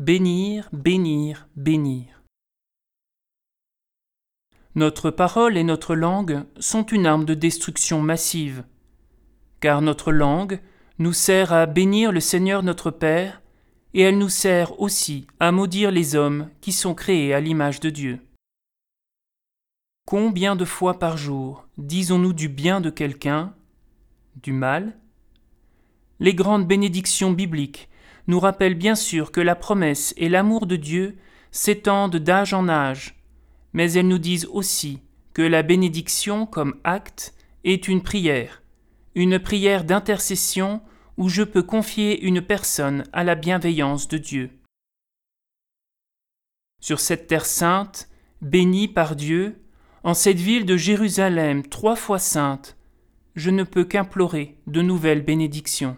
bénir, bénir, bénir. Notre parole et notre langue sont une arme de destruction massive, car notre langue nous sert à bénir le Seigneur notre Père, et elle nous sert aussi à maudire les hommes qui sont créés à l'image de Dieu. Combien de fois par jour disons-nous du bien de quelqu'un, du mal? Les grandes bénédictions bibliques nous rappellent bien sûr que la promesse et l'amour de Dieu s'étendent d'âge en âge, mais elles nous disent aussi que la bénédiction comme acte est une prière, une prière d'intercession où je peux confier une personne à la bienveillance de Dieu. Sur cette terre sainte, bénie par Dieu, en cette ville de Jérusalem trois fois sainte, je ne peux qu'implorer de nouvelles bénédictions.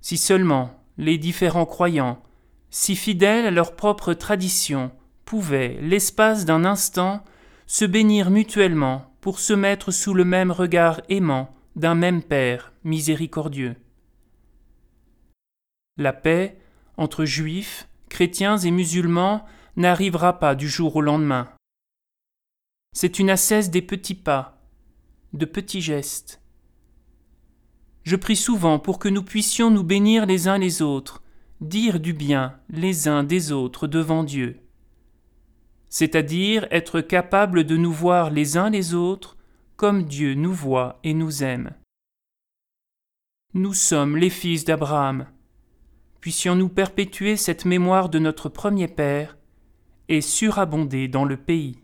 Si seulement les différents croyants, si fidèles à leur propre tradition, pouvaient, l'espace d'un instant, se bénir mutuellement pour se mettre sous le même regard aimant d'un même Père miséricordieux. La paix entre juifs, chrétiens et musulmans n'arrivera pas du jour au lendemain. C'est une assesse des petits pas, de petits gestes. Je prie souvent pour que nous puissions nous bénir les uns les autres, dire du bien les uns des autres devant Dieu. C'est-à-dire être capables de nous voir les uns les autres comme Dieu nous voit et nous aime. Nous sommes les fils d'Abraham. Puissions-nous perpétuer cette mémoire de notre premier Père et surabonder dans le pays.